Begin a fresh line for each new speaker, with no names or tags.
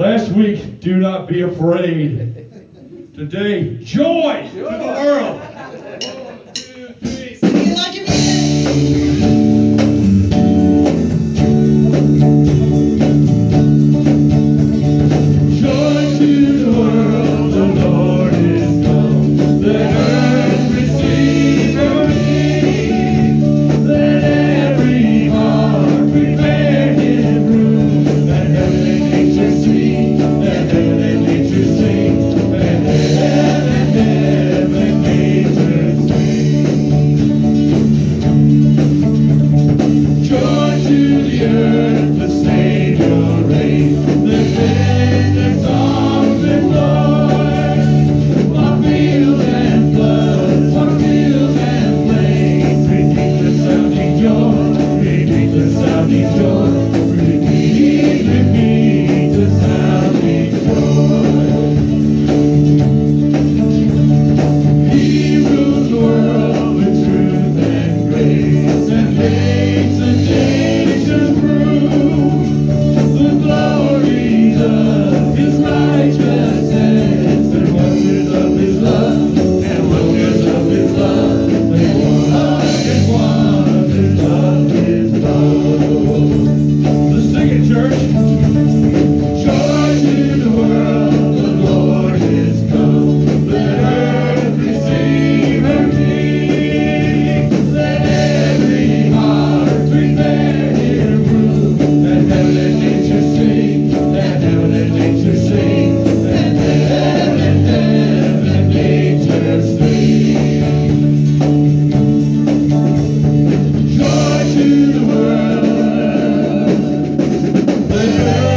Last week, do not be afraid. Today, joy, joy. to the world. Senhor.